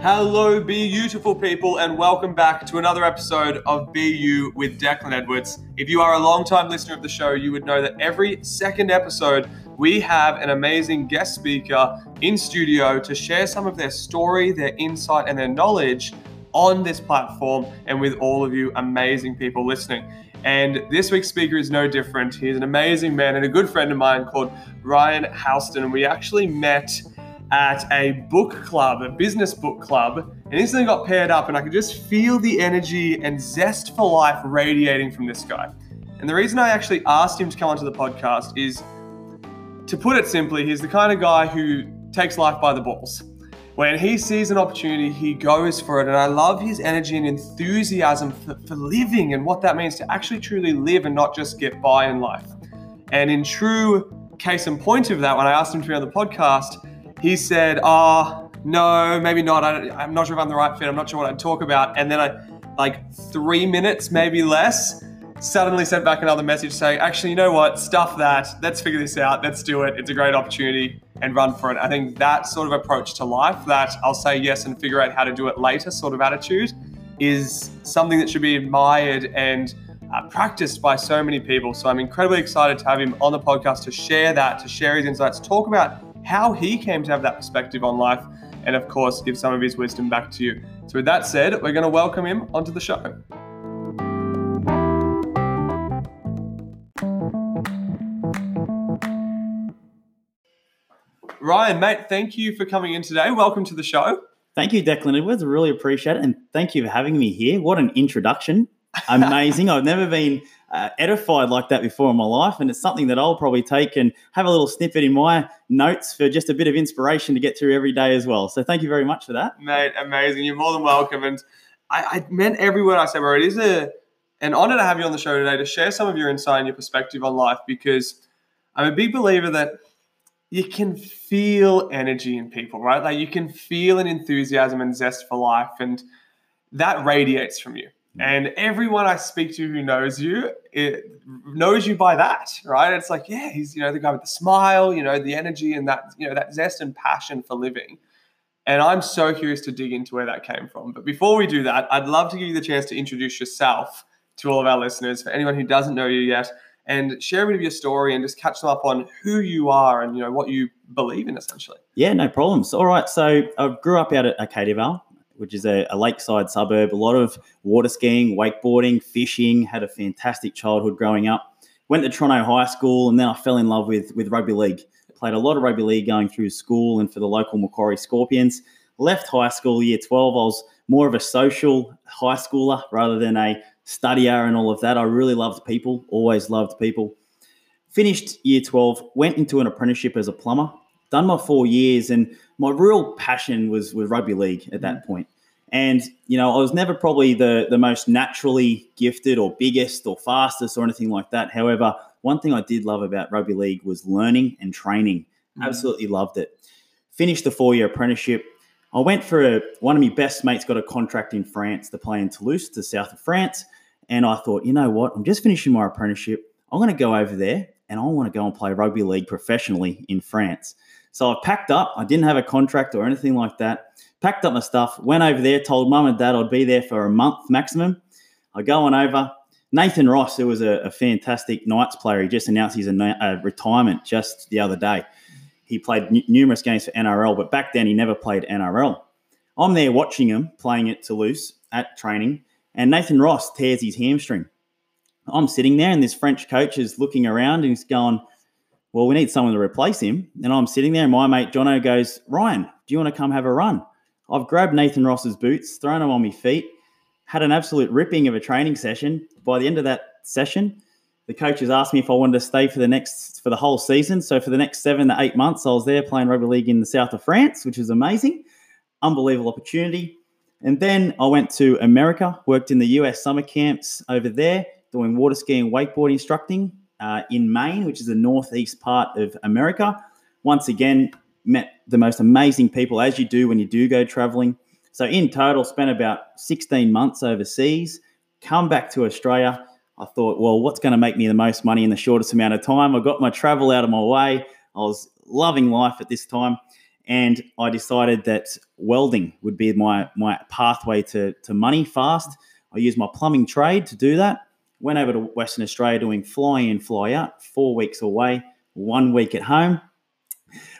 Hello, beautiful people, and welcome back to another episode of BU with Declan Edwards. If you are a long-time listener of the show, you would know that every second episode we have an amazing guest speaker in studio to share some of their story, their insight, and their knowledge on this platform and with all of you amazing people listening. And this week's speaker is no different. He's an amazing man and a good friend of mine called Ryan Houston. And we actually met at a book club, a business book club, and instantly got paired up. And I could just feel the energy and zest for life radiating from this guy. And the reason I actually asked him to come onto the podcast is to put it simply, he's the kind of guy who takes life by the balls. When he sees an opportunity, he goes for it. And I love his energy and enthusiasm for, for living and what that means to actually truly live and not just get by in life. And in true case and point of that, when I asked him to be on the podcast, he said, "Oh, no, maybe not. I, am not sure if I'm the right fit. I'm not sure what I'd talk about." And then I, like three minutes, maybe less, suddenly sent back another message saying, "Actually, you know what? Stuff that. Let's figure this out. Let's do it. It's a great opportunity." And run for it. I think that sort of approach to life, that I'll say yes and figure out how to do it later sort of attitude, is something that should be admired and uh, practiced by so many people. So I'm incredibly excited to have him on the podcast to share that, to share his insights, talk about how he came to have that perspective on life, and of course, give some of his wisdom back to you. So, with that said, we're going to welcome him onto the show. Ryan, mate, thank you for coming in today. Welcome to the show. Thank you, Declan Edwards. I really appreciate it. And thank you for having me here. What an introduction. Amazing. I've never been uh, edified like that before in my life. And it's something that I'll probably take and have a little snippet in my notes for just a bit of inspiration to get through every day as well. So thank you very much for that. Mate, amazing. You're more than welcome. And I, I meant every word I said, bro. It is a, an honor to have you on the show today to share some of your insight and your perspective on life because I'm a big believer that you can feel energy in people, right? Like you can feel an enthusiasm and zest for life, and that radiates from you. Mm. And everyone I speak to who knows you, it knows you by that, right? It's like, yeah, he's you know the guy with the smile, you know, the energy and that you know that zest and passion for living. And I'm so curious to dig into where that came from. But before we do that, I'd love to give you the chance to introduce yourself to all of our listeners. For anyone who doesn't know you yet, and share a bit of your story and just catch them up on who you are and you know what you believe in essentially. Yeah, no problems. All right, so I grew up out at Arcadia Vale which is a, a, lakeside suburb. A lot of water skiing, wakeboarding, fishing. Had a fantastic childhood growing up. Went to Toronto High School, and then I fell in love with with rugby league. Played a lot of rugby league going through school and for the local Macquarie Scorpions. Left high school year twelve. I was more of a social high schooler rather than a studier and all of that. I really loved people. Always loved people. Finished year twelve. Went into an apprenticeship as a plumber done my four years, and my real passion was with rugby league at that mm. point. And you know, I was never probably the the most naturally gifted or biggest or fastest or anything like that. However, one thing I did love about rugby league was learning and training. Mm. Absolutely loved it. Finished the four year apprenticeship. I went for a, one of my best mates got a contract in France to play in Toulouse, the south of France. And I thought, you know what? I'm just finishing my apprenticeship. I'm going to go over there and I want to go and play rugby league professionally in France. So I packed up. I didn't have a contract or anything like that. Packed up my stuff, went over there, told mum and dad I'd be there for a month maximum. I go on over. Nathan Ross, who was a, a fantastic Knights player, he just announced his a retirement just the other day. He played n- numerous games for NRL, but back then he never played NRL. I'm there watching him playing at Toulouse at training, and Nathan Ross tears his hamstring. I'm sitting there, and this French coach is looking around and he's going, well, we need someone to replace him. And I'm sitting there, and my mate Jono goes, Ryan, do you want to come have a run? I've grabbed Nathan Ross's boots, thrown them on my feet, had an absolute ripping of a training session. By the end of that session, the coaches asked me if I wanted to stay for the next for the whole season. So for the next seven to eight months, I was there playing rugby league in the south of France, which was amazing, unbelievable opportunity. And then I went to America, worked in the US summer camps over there, doing water skiing, wakeboard instructing, uh, in Maine, which is the northeast part of America. Once again, met the most amazing people as you do when you do go traveling. So, in total, spent about 16 months overseas, come back to Australia. I thought, well, what's going to make me the most money in the shortest amount of time? I got my travel out of my way. I was loving life at this time. and I decided that welding would be my my pathway to to money fast. I used my plumbing trade to do that. Went over to Western Australia doing fly in, fly out, four weeks away, one week at home.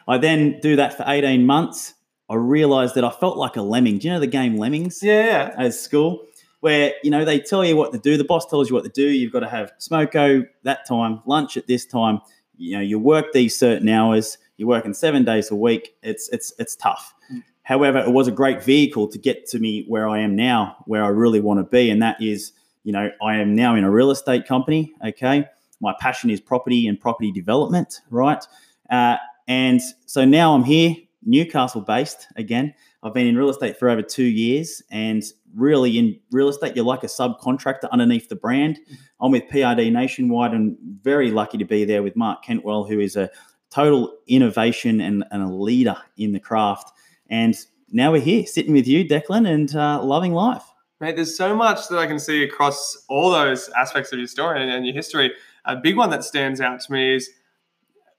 I then do that for 18 months. I realized that I felt like a lemming. Do you know the game Lemmings? Yeah, yeah. At school, where you know they tell you what to do. The boss tells you what to do. You've got to have smoko that time, lunch at this time. You know, you work these certain hours. You're working seven days a week. It's it's it's tough. Mm. However, it was a great vehicle to get to me where I am now, where I really want to be, and that is, you know, I am now in a real estate company. Okay, my passion is property and property development, right? Uh, and so now I'm here, Newcastle based again. I've been in real estate for over two years, and really in real estate, you're like a subcontractor underneath the brand. I'm with PRD Nationwide, and very lucky to be there with Mark Kentwell, who is a total innovation and, and a leader in the craft. And now we're here sitting with you, Declan, and uh, loving life. Mate, there's so much that I can see across all those aspects of your story and, and your history. A big one that stands out to me is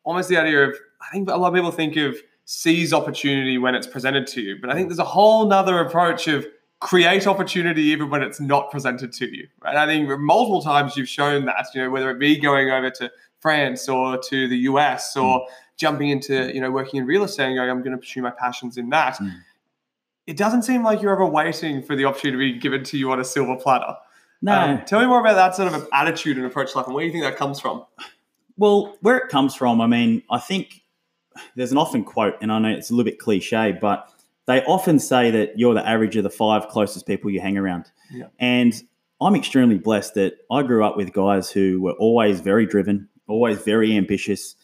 almost the idea of I think a lot of people think of seize opportunity when it's presented to you, but I think there's a whole nother approach of create opportunity even when it's not presented to you. Right? I think multiple times you've shown that, you know, whether it be going over to France or to the US or jumping into, you know, working in real estate and going, I'm going to pursue my passions in that. Mm. It doesn't seem like you're ever waiting for the opportunity to be given to you on a silver platter. No, Um, tell me more about that sort of attitude and approach to life and where do you think that comes from? Well, where it comes from, I mean, I think there's an often quote, and I know it's a little bit cliche, but they often say that you're the average of the five closest people you hang around. Yeah. And I'm extremely blessed that I grew up with guys who were always very driven, always very ambitious.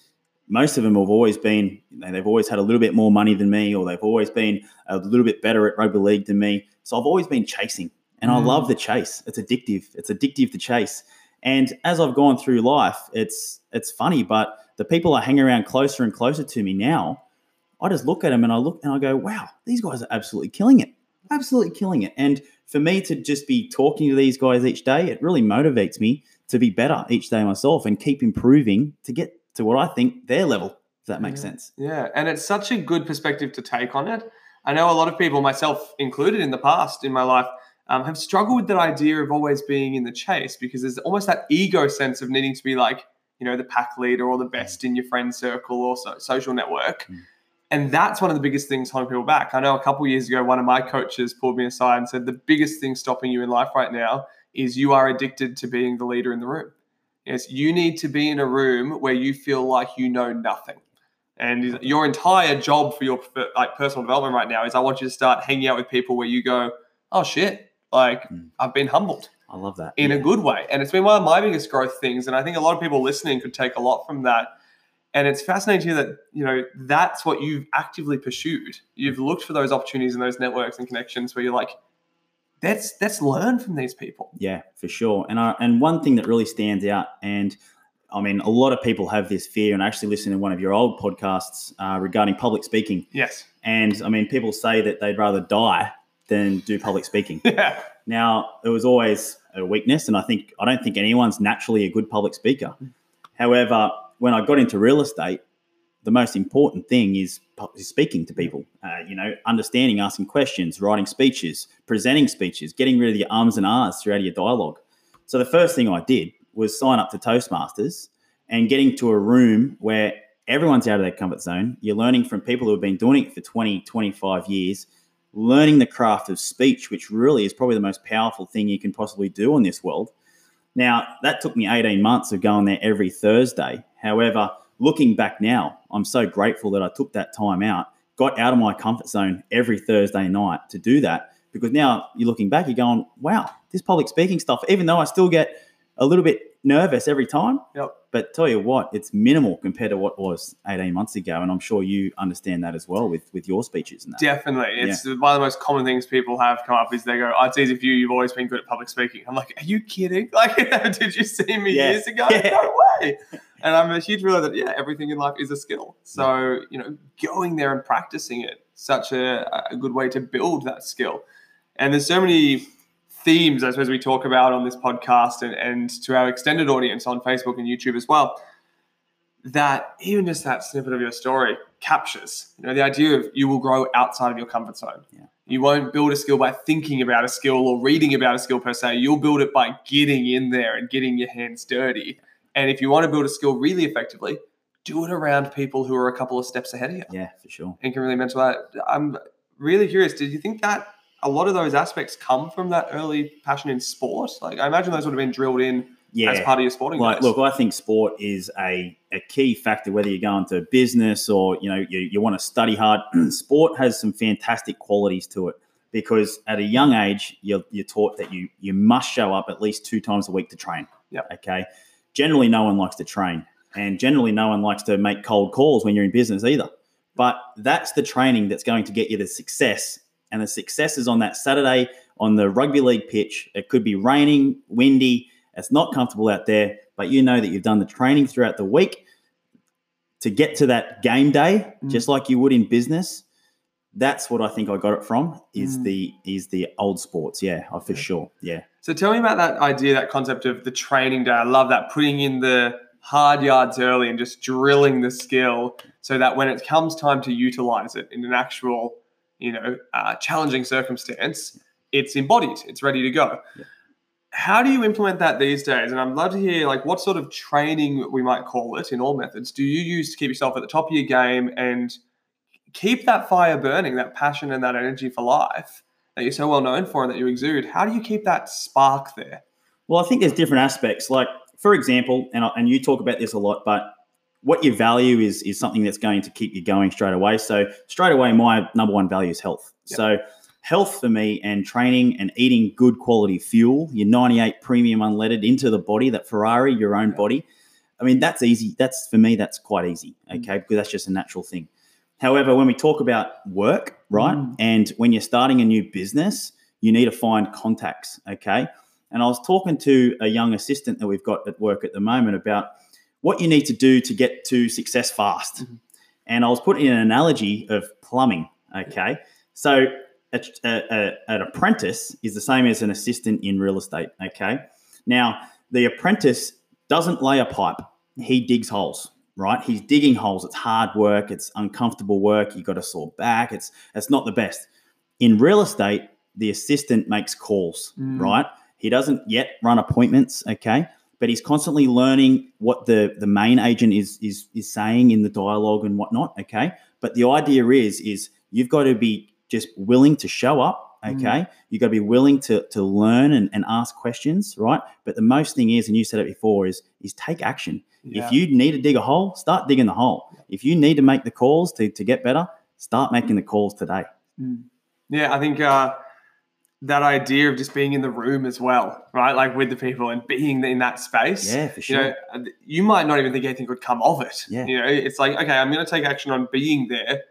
Most of them have always been, you know, they've always had a little bit more money than me, or they've always been a little bit better at rugby league than me. So I've always been chasing, and I Mm. love the chase. It's addictive. It's addictive to chase. And as I've gone through life, it's it's funny, but the people I hang around closer and closer to me now, I just look at them and I look and I go, wow, these guys are absolutely killing it, absolutely killing it. And for me to just be talking to these guys each day, it really motivates me to be better each day myself and keep improving to get to what I think their level. If that makes Yeah. sense. Yeah, and it's such a good perspective to take on it. I know a lot of people, myself included in the past in my life, um, have struggled with that idea of always being in the chase because there's almost that ego sense of needing to be like, you know, the pack leader or the best in your friend circle or so, social network. Mm. And that's one of the biggest things holding people back. I know a couple years ago, one of my coaches pulled me aside and said, the biggest thing stopping you in life right now is you are addicted to being the leader in the room. Yes, you need to be in a room where you feel like you know nothing. And your entire job for your like personal development right now is I want you to start hanging out with people where you go, oh shit, like Mm. I've been humbled I love that. in Yeah. a good way. And it's been one of my biggest growth things. And I think a lot of people listening could take a lot from that. And it's fascinating to hear that, you know, that's what you've actively pursued. You've looked for those opportunities and those networks and connections where you're like, let's let's learn from these people. Yeah, for sure. And I, and one thing that really stands out, and I mean, a lot of people have this fear, and I actually listened to one of your old podcasts uh, regarding public speaking. Yes. And I mean, people say that they'd rather die than do public speaking. Yeah. Now, it was always a weakness, and I think I don't think anyone's naturally a good public speaker. However, when I got into real estate, the most important thing is, speaking to people. Uh, you know, understanding, asking questions, writing speeches, presenting speeches, getting rid of your ums and ahs throughout your dialogue. So the first thing I did was sign up to Toastmasters and getting to a room where everyone's out of their comfort zone. You're learning from people who have been doing it for 20, 25 years, learning the craft of speech, which really is probably the most powerful thing you can possibly do in this world. Now, that took me 18 months of going there every Thursday. However, looking back now, I'm so grateful that I took that time out, got out of my comfort zone every Thursday night to do that. Because now you're looking back, you're going, wow, this public speaking stuff, even though I still get a little bit nervous every time, Yep. but tell you what, it's minimal compared to what was 18 months ago. And I'm sure you understand that as well with, with your speeches and that. Definitely. It's one of the most common things people have come up is they go, oh, it's easy for you. You've always been good at public speaking. I'm like, are you kidding? Like, did you see me Yeah. years ago? Yeah. No way. And I'm a huge believer that, yeah, everything in life is a skill. So, you know, going there and practicing it, such a, a good way to build that skill. And there's so many themes, I suppose, we talk about on this podcast and, and to our extended audience on Facebook and YouTube as well. that even just that snippet of your story captures. You know, the idea of you will grow outside of your comfort zone. Yeah. You won't build a skill by thinking about a skill or reading about a skill per se. You'll build it by getting in there and getting your hands dirty. And if you want to build a skill really effectively, do it around people who are a couple of steps ahead of you Yeah, for sure. and can really mentor that. I'm really curious. Did you think that a lot of those aspects come from that early passion in sport? Like, I imagine those would have been drilled in Yeah. as part of your sporting like look i think sport is a, a key factor whether you're going to business or you know you, you want to study hard sport has some fantastic qualities to it because at a young age you're, you're taught that you you must show up at least two times a week to train Yep. okay generally no one likes to train and generally no one likes to make cold calls when you're in business either but that's the training that's going to get you the success and the success is on that saturday on the rugby league pitch it could be raining windy it's not comfortable out there, but you know that you've done the training throughout the week to get to that game day, Mm. just like you would in business. That's what I think I got it from. Is Mm. the is the old sports? Yeah, for sure. Yeah, So tell me about that idea, that concept of the training day. I love that putting in the hard yards early and just drilling the skill so that when it comes time to utilize it in an actual, you know, uh, challenging circumstance, it's embodied, it's ready to go. Yeah. How do you implement that these days? And I'd love to hear like what sort of training we might call it in all methods do you use to keep yourself at the top of your game and keep that fire burning, that passion and that energy for life that you're so well known for and that you exude? How do you keep that spark there? Well, I think there's different aspects. Like, for example, and I- and you talk about this a lot, but what you value is is something that's going to keep you going straight away. So straight away, my number one value is health. Yep. So health for me and training and eating good quality fuel, your 98 premium unleaded into the body, that Ferrari, your own Yeah. body. I mean, that's easy. That's for me, that's quite easy. Mm. Okay, because that's just a natural thing. However, when we talk about work, right, Mm. and when you're starting a new business, you need to find contacts. Okay. And I was talking to a young assistant that we've got at work at the moment about what you need to do to get to success fast. Mhm. And I was putting an analogy of plumbing. Okay. So a, a, a- an apprentice is the same as an assistant in real estate. Okay. Now, the apprentice doesn't lay a pipe, he digs holes. Right, he's digging holes. It's hard work. It's uncomfortable work. You got a sore back. It's it's not the best. In real estate, the assistant makes calls. Mm. Right, he doesn't yet run appointments. Okay, but he's constantly learning what the the main agent is is is saying in the dialogue and whatnot. Okay, but the idea is is you've got to be just willing to show up. Mm. Okay, you got to be willing to to learn and, and ask questions. Right, but the most thing is, and you said it before, is is take action. Yeah. If you need to dig a hole, start digging the hole. If you need to make the calls to, to get better, start making the calls today. Mm. Yeah, I think uh, that idea of just being in the room as well, right? Like with the people and being in that space. Yeah, for You sure. know, uh, you might not even think anything would come of it. Yeah. You know, it's like, okay, I'm going to take action on being there.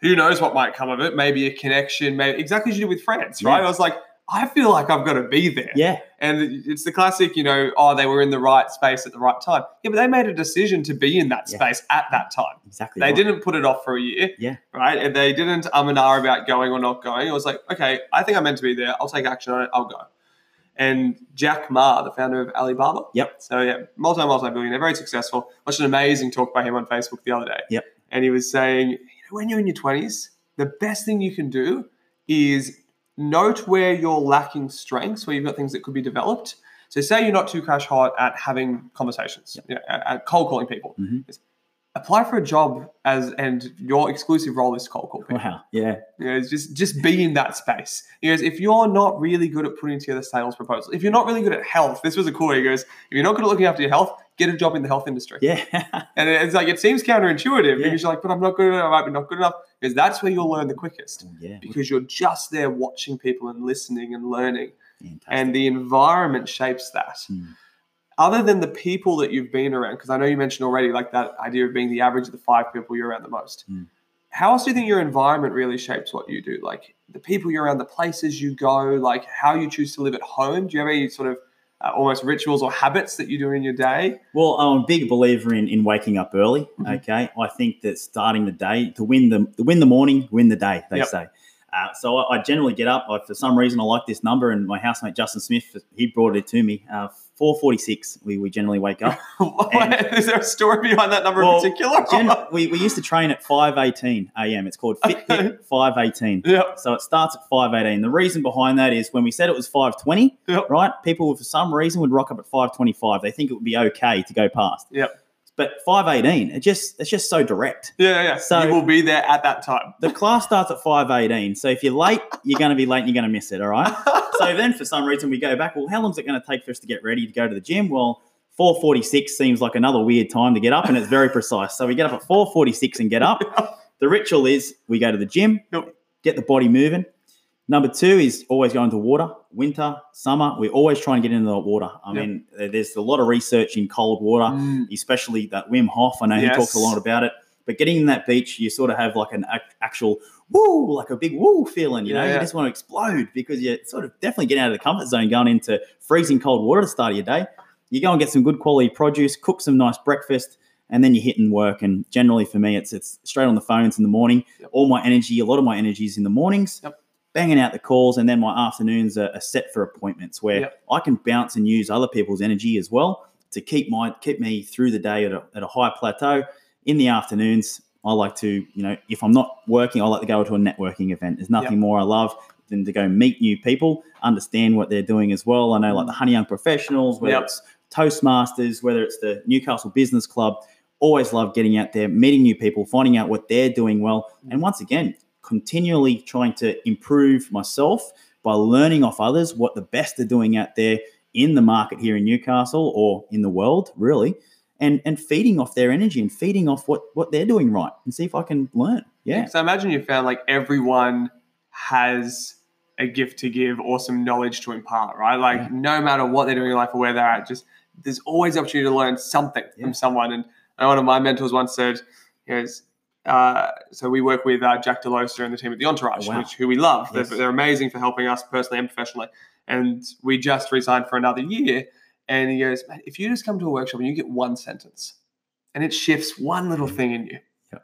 Who knows what might come of it? Maybe a connection, maybe exactly as you did with France, right? Yeah. I was like, I feel like I've got to be there. yeah, And it's the classic, you know, oh, they were in the right space at the right time. Yeah, but they made a decision to be in that Yeah. space at that time. exactly. They right. didn't put it off for a year. Yeah. Right. And they didn't um and ah about going or not going. It was like, okay, I think I'm meant to be there. I'll take action on it. I'll go. And Jack Ma, the founder of Alibaba. Yep. So yeah, multi multi billionaire, very successful. Watched an amazing talk by him on Facebook the other day. Yep. And he was saying, you know, when you're in your twenties, the best thing you can do is note where you're lacking strengths, where you've got things that could be developed. So say you're not too crash hot at having conversations, you know, at, at cold calling people. Mhm. Apply for a job as and your exclusive role is cold call people. Wow. Yeah. You know, it's just just be in that space. He goes, if you're not really good at putting together sales proposals, if you're not really good at health, this was a cool. He goes, if you're not good at looking after your health, get a job in the health industry. Yeah. And it's like it seems counterintuitive Yeah. because you're like, but I'm not good enough. I might be not good enough. Because that's where you'll learn the quickest yeah. because you're just there watching people and listening and learning, Fantastic. and the environment shapes that. Mm. Other than the people that you've been around, because I know you mentioned already, like that idea of being the average of the five people you're around the most. Mm. How else do you think your environment really shapes what you do? Like the people you're around, the places you go, like how you choose to live at home. Do you have any sort of uh, almost rituals or habits that you do in your day? Well, I'm a big believer in, in waking up early. Mhm. Okay, I think that starting the day to win the to win the morning, win the day. They Yep. say. Uh, so I, I generally get up. I, for some reason, I like this number, and my housemate Justin Smith, he brought it to me. Uh, 446, we, we generally wake up. Is there a story behind that number Well, in particular? Gen- we, we used to train at 5.18 a.m. It's called Fitbit 5.18. Yep. So it starts at 5.18. The reason behind that is when we said it was 5.20, Yep. right? People, for some reason, would rock up at 5.25. They think it would be okay to go past. Yep. But 5.18, it just it's just so direct. Yeah, yeah. So- you will be there at that time. The class starts at 5.18. So if you're late, you're going to be late and you're going to miss it, all right? so then for some reason we go back, well, how long is it going to take for us to get ready to go to the gym? Well, 4.46 seems like another weird time to get up and it's very precise. So we get up at 4.46 and get up. The ritual is we go to the gym, get the body moving. Number two is always going to water. Winter, summer, we're always try and get into the water. I Yep. mean, there's a lot of research in cold water, Mm. especially that Wim Hof. I know he talks a lot about it. But getting in that beach, you sort of have like an actual woo, like a big woo feeling. You know, Yeah, you just want to explode because you're sort of definitely getting out of the comfort zone, going into freezing cold water to start of your day. You go and get some good quality produce, cook some nice breakfast, and then you're hitting work. And generally for me, it's it's straight on the phones in the morning. Yep. All my energy, a lot of my energy is in the mornings. Yep. Banging out the calls, and then my afternoons are, are set for appointments where Yep. I can bounce and use other people's energy as well to keep my keep me through the day at a, at a high plateau. In the afternoons, I like to, you know, if I'm not working, I like to go to a networking event. There's nothing Yep. more I love than to go meet new people, understand what they're doing as well. I know like the mm. Hunter Young Professionals, whether Yep. it's Toastmasters, whether it's the Newcastle Business Club, always love getting out there, meeting new people, finding out what they're doing well. Mm. And once again, continually trying to improve myself by learning off others what the best are doing out there in the market here in Newcastle or in the world, really, and and feeding off their energy and feeding off what what they're doing right and see if I can learn. Yeah. So I imagine you found like everyone has a gift to give or some knowledge to impart, right? Like Yeah. no matter what they're doing in life or where they're at, just there's always the opportunity to learn something Yeah. from someone. And one of my mentors once said, you know, uh, so we work with uh, Jack Delosa and the team at the Entourage, Oh, wow. which who we love. Yes. They're, they're amazing for helping us personally and professionally. And we just resigned for another year. And he goes, man, if you just come to a workshop and you get one sentence and it shifts one little thing in you, Yep.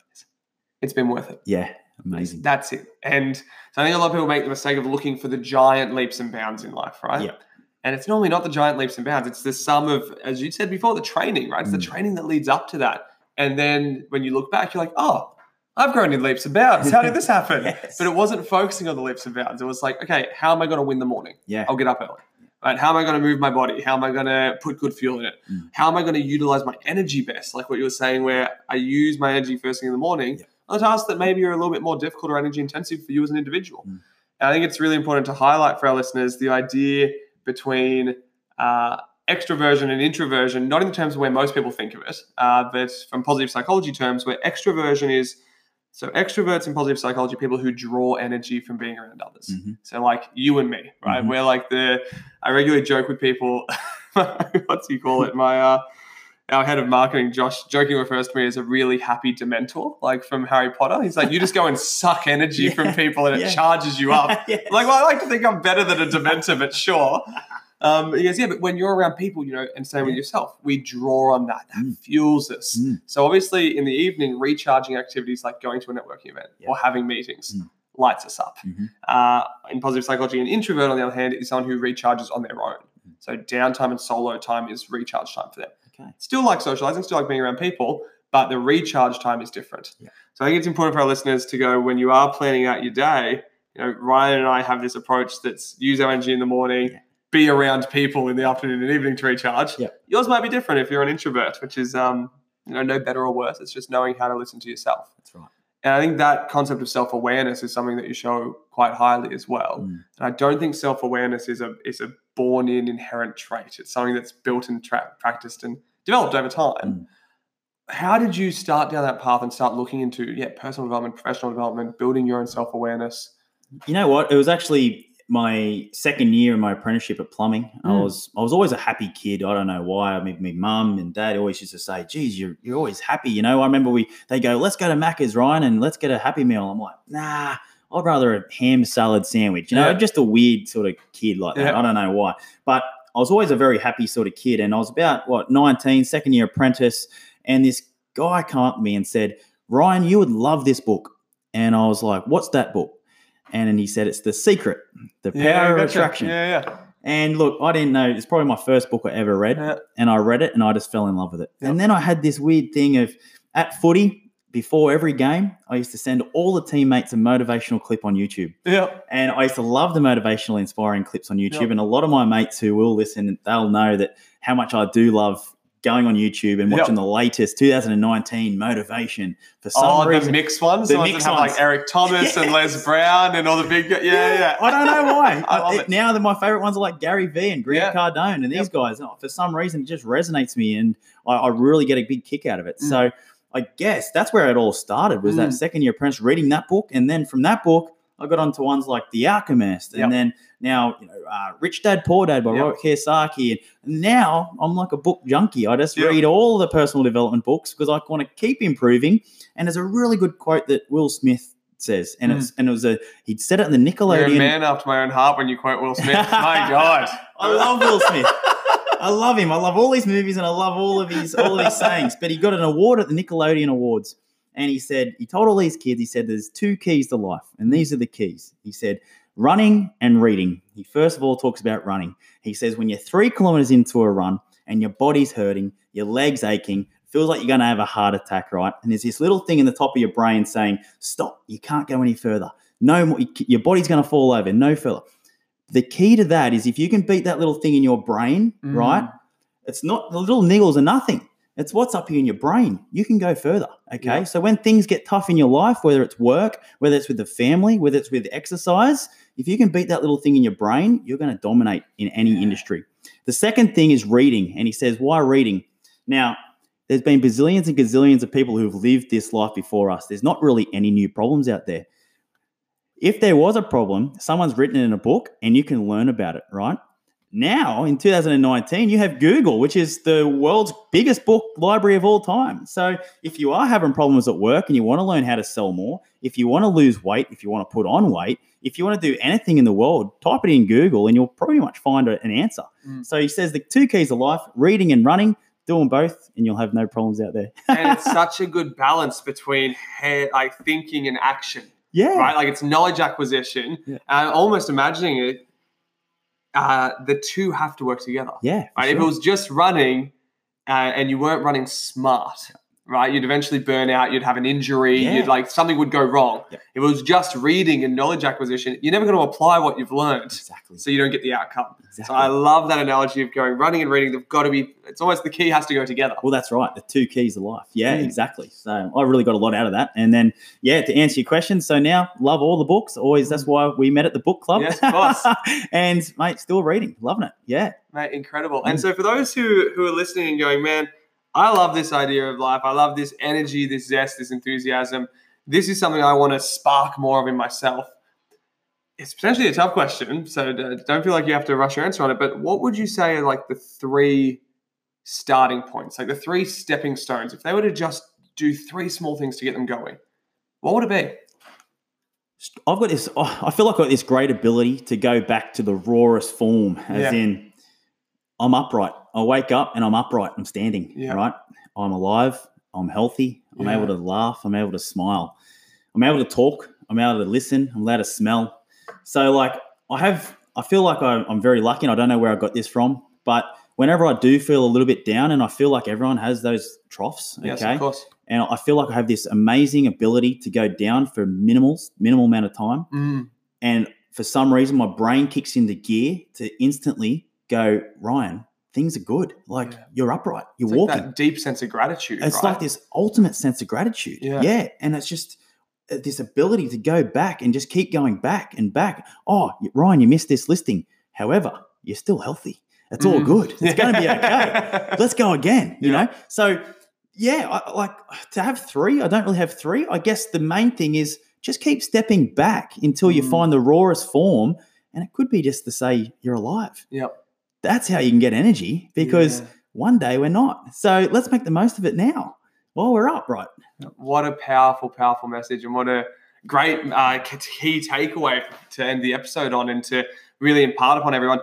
it's been worth it. Yeah. Amazing. That's it. And so I think a lot of people make the mistake of looking for the giant leaps and bounds in life, right? Yep. And it's normally not the giant leaps and bounds. It's the sum of, as you said before, the training, right? It's the Mm. training that leads up to that. And then when you look back, you're like, oh, I've grown in leaps and bounds. How did this happen? Yes. But it wasn't focusing on the leaps and bounds. It was like, okay, how am I going to win the morning? Yeah. I'll get up early. Right? How am I going to move my body? How am I going to put good fuel in it? Mm. How am I going to utilize my energy best? Like what you were saying, where I use my energy first thing in the morning Yeah. on tasks that maybe are a little bit more difficult or energy intensive for you as an individual. Mm. And I think it's really important to highlight for our listeners the idea between uh, extroversion and introversion, not in the terms of where most people think of it, uh, but from positive psychology terms, where extroversion is so extroverts in positive psychology, people who draw energy from being around others. Mhm. So like you and me, right? Mhm. We're like the I regularly joke with people. what's he call it? My uh, our head of marketing, Josh, joking refers to me as a really happy dementor, like from Harry Potter. He's like, you just go and suck energy from people and it charges you up. Yes. Like, well, I like to think I'm better than a dementor, but sure. Um, he goes, yeah, but when you're around people, you know, and same with yourself, we draw on that. That Mm. fuels us. Mm. So obviously, in the evening, recharging activities like going to a networking event Yeah. or having meetings Mm. lights us up. Mhm. Uh, in positive psychology, an introvert, on the other hand, is someone who recharges on their own. Mm. So downtime and solo time is recharge time for them. Okay. Still like socializing, still like being around people, but the recharge time is different. Yeah. So I think it's important for our listeners to go when you are planning out your day. You know, Ryan and I have this approach that's use our energy in the morning, Yeah. Be around people in the afternoon and evening to recharge. Yeah. Yours might be different if you're an introvert, which is um, you know no better or worse. It's just knowing how to listen to yourself. That's right. And I think that concept of self awareness is something that you show quite highly as well. Mm. And I don't think self awareness is a is a born in inherent trait. It's something that's built and tra- practiced and developed over time. Mm. How did you start down that path and start looking into yeah personal development, professional development, building your own self awareness? You know what? It was actually my second year in my apprenticeship at plumbing. I Mm. was I was always a happy kid. I don't know why. I mean, my mum and dad always used to say, "Geez, you're you're always happy." You know, I remember we they go, "Let's go to Macca's, Ryan, and let's get a Happy Meal." I'm like, "Nah." I'd rather a ham salad sandwich. You know, Yeah. Just a weird sort of kid like that. Yeah. I don't know why. But I was always a very happy sort of kid. And I was about, what, 19, second year apprentice. And this guy came up to me and said, Ryan, you would love this book. And I was like, what's that book? And then he said it's the secret, the power Yeah, of gotcha. attraction. Yeah, yeah. And look, I didn't know it's probably my first book I ever read, Yeah. and I read it and I just fell in love with it. Yep. And then I had this weird thing of at footy before every game, I used to send all the teammates a motivational clip on YouTube. Yeah. And I used to love the motivational, inspiring clips on YouTube. Yep. And a lot of my mates who will listen, they'll know that how much I do love going on YouTube and Yep. watching the latest 2019 motivation. For some Oh, the mixed ones, the the ones that mixed ones. like Eric Thomas and Les Brown and all the big, yeah, yeah. yeah. I don't know why. I love Uh, it. Now that my favorite ones are like Gary Vee and Grant Yeah. Cardone and these Yep. guys. oh, For some reason, it just resonates me, and I, I really get a big kick out of it. Mm. So I guess that's where it all started. Was that Mm. second year apprentice reading that book, and then from that book, I got onto ones like The Alchemist, and Yep. then now you know uh, Rich Dad Poor Dad by Yep. Robert Kiyosaki, and now I'm like a book junkie. I just Yep. read all the personal development books because I want to keep improving. And there's a really good quote that Will Smith says, and Mm. it's and it was a he'd said it in the You're a Nickelodeon. man after my own heart when you quote Will Smith. my God. I love Will Smith. I love him. I love all his movies and I love all of his all of his sayings. But he got an award at the Nickelodeon Awards. And he said, he told all these kids, he said, there's two keys to life. And these are the keys. He said, running and reading. He first of all talks about running. He says, when you're three kilometers into a run and your body's hurting, your legs aching, feels like you're going to have a heart attack, right? And there's this little thing in the top of your brain saying, stop, you can't go any further. No more, your body's going to fall over, no further. The key to that is if you can beat that little thing in your brain, Mm. right? It's not the little niggles are nothing. It's what's up here in your brain. You can go further. Okay. Yeah. So when things get tough in your life, whether it's work, whether it's with the family, whether it's with exercise, if you can beat that little thing in your brain, you're going to dominate in any Yeah. industry. The second thing is reading. And he says, why reading? Now, there's been bazillions and gazillions of people who've lived this life before us. There's not really any new problems out there. If there was a problem, someone's written it in a book and you can learn about it, right? Now, in 2019, you have Google, which is the world's biggest book library of all time. So, if you are having problems at work and you want to learn how to sell more, if you want to lose weight, if you want to put on weight, if you want to do anything in the world, type it in Google and you'll pretty much find an answer. Mm. So, he says the two keys of life reading and running, do them both, and you'll have no problems out there. and it's such a good balance between head, like thinking and action, yeah. right? Like it's knowledge acquisition. Yeah. And almost imagining it, uh, the two have to work together. Yeah. Right? If it was just running uh, and you weren't running smart, right? You'd eventually burn out. You'd have an injury. Yeah. You'd like something would go wrong. Yeah. If it was just reading and knowledge acquisition, you're never going to apply what you've learned, Exactly. so you don't get the outcome. exactly. So I love that analogy of going running and reading. They've got to be. It's almost the key has to go together. Well, that's right. The two keys of life. Yeah, Mm. exactly. So I really got a lot out of that. And then, yeah, to answer your question, so now love all the books. Always, that's why we met at the book club. Mm. Yes, of course. and mate, still reading, loving it. Yeah, Mate, incredible. Mm. And so for those who who are listening and going, man, I love this idea of life. I love this energy, this zest, this enthusiasm. This is something I want to spark more of in myself. It's potentially a tough question, so don't feel like you have to rush your answer on it. But what would you say are like the three starting points, like the three stepping stones? If they were to just do three small things to get them going, what would it be? I've got this. oh, I feel like I've got this great ability to go back to the rawest form, as Yeah. in, I'm upright. I wake up and I'm upright. I'm standing. Yeah. Right. I'm alive. I'm healthy. I'm Yeah. able to laugh. I'm able to smile. I'm able to talk. I'm able to listen. I'm allowed to smell. So, like, I have. I feel like I'm, I'm very lucky, and I don't know where I got this from, but whenever I do feel a little bit down, and I feel like everyone has those troughs. Okay. Yes, of course. And I feel like I have this amazing ability to go down for minimals, minimal amount of time. Mm, And for some reason, my brain kicks into gear to instantly go, Ryan, things are good. Like Yeah. you're upright, you're it's like walking. that deep sense of gratitude. it's right? like this ultimate sense of gratitude. Yeah. And it's just uh, this ability to go back and just keep going back and back. Oh, Ryan, you missed this listing. However, you're still healthy. It's all Mm. good. It's going to be okay let's go again you Yeah. know so yeah I, like to have three i don't really have three i guess the main thing is just keep stepping back until you Mm. find the rawest form and it could be just to say you're alive Yep. That's how you can get energy because Yeah. one day we're not so let's make the most of it now while we're up right What a powerful, powerful message, and what a great uh, key takeaway to end the episode on and to really impart upon everyone.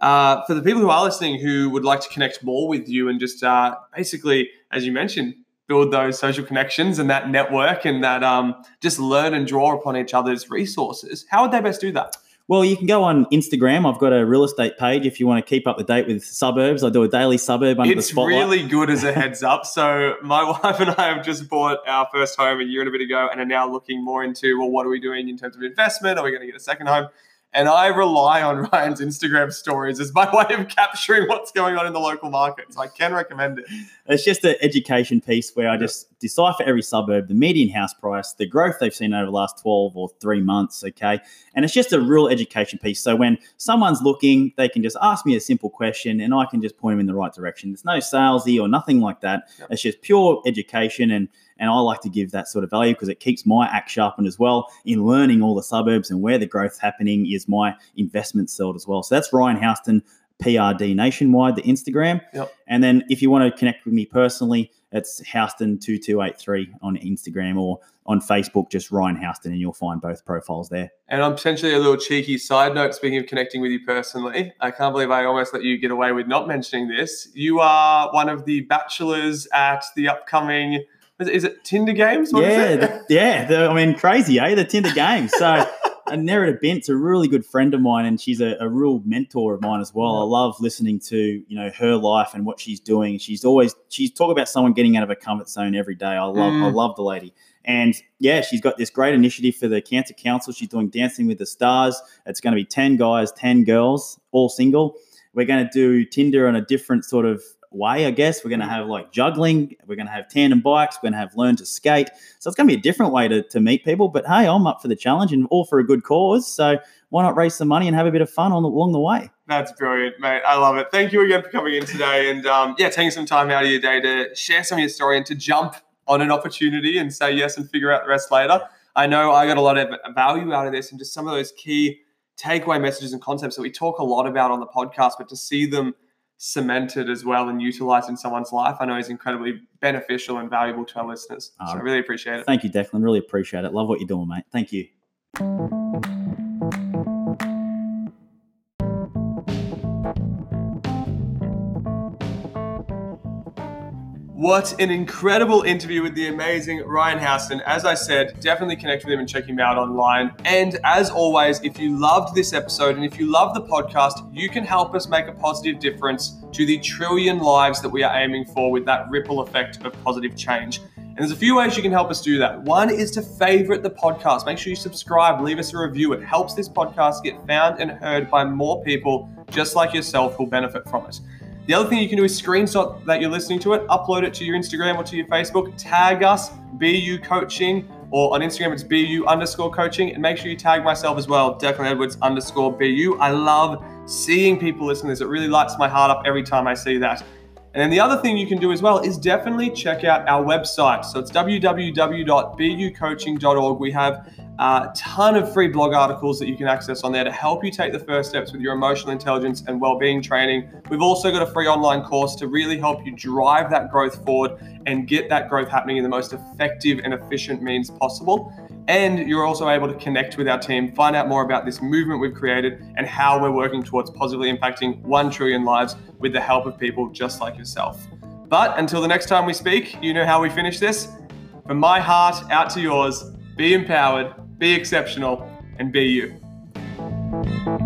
Uh, for the people who are listening who would like to connect more with you and just uh, basically, as you mentioned, build those social connections and that network and that um, just learn and draw upon each other's resources, how would they best do that? Well, you can go on Instagram. I've got a real estate page if you want to keep up to date with suburbs. I do a daily suburb under it's the spotlight. It's really good as a heads up. So my wife and I have just bought our first home a year and a bit ago and are now looking more into, well, what are we doing in terms of investment? Are we going to get a second home? And I rely on Ryan's Instagram stories as my way of capturing what's going on in the local market. So I can recommend it. It's just an education piece where I just decipher every suburb, the median house price, the growth they've seen over the last 12 or three months. Okay. And it's just a real education piece. So when someone's looking, they can just ask me a simple question and I can just point them in the right direction. There's no salesy or nothing like that. Yep. It's just pure education. And and I like to give that sort of value because it keeps my act sharpened as well in learning all the suburbs and where the growth's happening is my investment sold as well. So that's Ryan Houston, PRD Nationwide, the Instagram. Yep. And then if you want to connect with me personally, it's Houston2283 on Instagram or on Facebook, just Ryan Houston, and you'll find both profiles there. And I'm potentially a little cheeky side note, speaking of connecting with you personally, I can't believe I almost let you get away with not mentioning this. You are one of the bachelors at the upcoming, is it, Tinder Games? What is yeah, it? the- yeah. the- I mean, crazy, eh? The Tinder game. So, and Nerida Bent's a really good friend of mine, and she's a, a real mentor of mine as well. I love listening to you know her life and what she's doing. She's always she's talk about someone getting out of a comfort zone every day. I love I Mm. love the lady. And yeah, she's got this great initiative for the Cancer Council. She's doing Dancing with the Stars. It's going to be 10 guys, 10 girls, all single. We're going to do Tinder on a different sort of way, I guess. We're going to have like juggling. We're going to have tandem bikes. We're going to have learn to skate. So it's going to be a different way to, to meet people. But hey, I'm up for the challenge and all for a good cause. So why not raise some money and have a bit of fun on the, along the way? That's brilliant, mate. I love it. Thank you again for coming in today and um, yeah, taking some time out of your day to share some of your story and to jump on an opportunity and say yes and figure out the rest later. I know I got a lot of value out of this and just some of those key takeaway messages and concepts that we talk a lot about on the podcast, but to see them cemented as well and utilized in someone's life, I know is incredibly beneficial and valuable to our listeners. So I really appreciate it. Thank you, Declan. Really appreciate it. Love what you're doing, mate. Thank you. What an incredible interview with the amazing Ryan Houston. As I said, definitely connect with him and check him out online. And as always, if you loved this episode and if you love the podcast, you can help us make a positive difference to the trillion lives that we are aiming for with that ripple effect of positive change. And there's a few ways you can help us do that. One is to favorite the podcast. Make sure you subscribe, leave us a review. It helps this podcast get found and heard by more people just like yourself who'll benefit from it. The other thing you can do is screenshot that you're listening to it, upload it to your Instagram or to your Facebook, tag us, BU Coaching, or on Instagram it's BU underscore coaching, and make sure you tag myself as well, Declan Edwards underscore BU. I love seeing people listen to this. It really lights my heart up every time I see that. And then the other thing you can do as well is definitely check out our website. So it's www.bucoaching.org. We have a ton of free blog articles that you can access on there to help you take the first steps with your emotional intelligence and well-being training. We've also got a free online course to really help you drive that growth forward and get that growth happening in the most effective and efficient means possible. And you're also able to connect with our team, find out more about this movement we've created and how we're working towards positively impacting 1 trillion lives with the help of people just like yourself. But until the next time we speak, you know how we finish this. From my heart out to yours, be empowered, be exceptional, and be you.